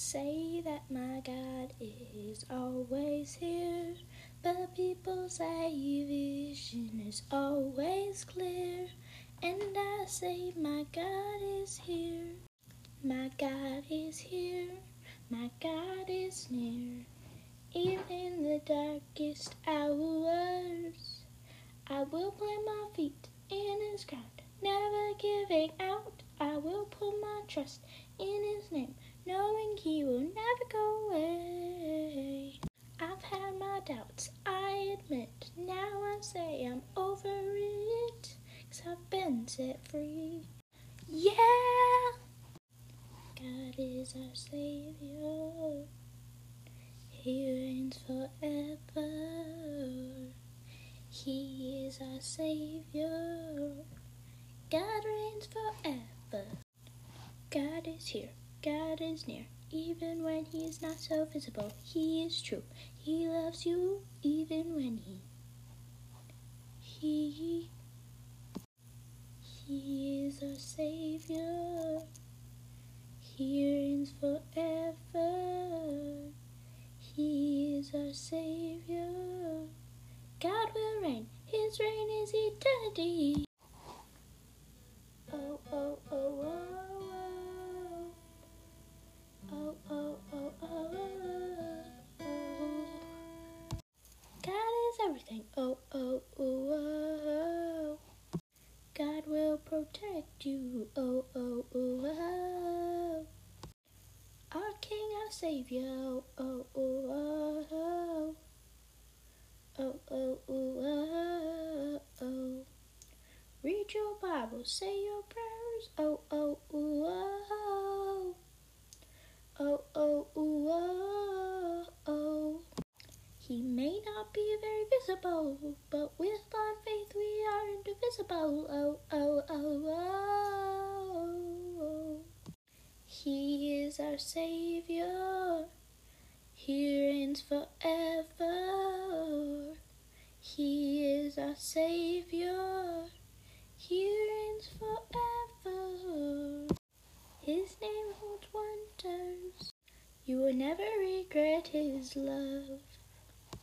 say that my God is always here, but people say vision is always clear. And I say, My God is here, my God is here, my God is near. Even in the darkest hours, I will plant my feet in His ground, never giving out. I will put my trust in His name, knowing He will never go away. I've had my doubts, I admit. Now I say I'm over it, cause I've been set free. Yeah! God is our Savior, He reigns forever. He is our Savior, God reigns forever. God is here, God is near, even when He is not so visible. He is true, He loves you, even when He He He is our Savior. He reigns forever. He is our Savior. God will reign. His reign is eternity. You. Oh, oh, oh, oh. Our King, our Savior. Oh, oh, oh, oh. Oh, oh, oh, oh, oh. Read your Bible, say your prayers. Oh, oh, oh, oh. Oh, oh, oh, oh, oh. He may not be very visible, but with blind faith we are indivisible. Oh, oh, oh, oh, oh. He is our Savior. He reigns forever. He is our Savior. He reigns forever. His name holds wonders. You will never regret his love.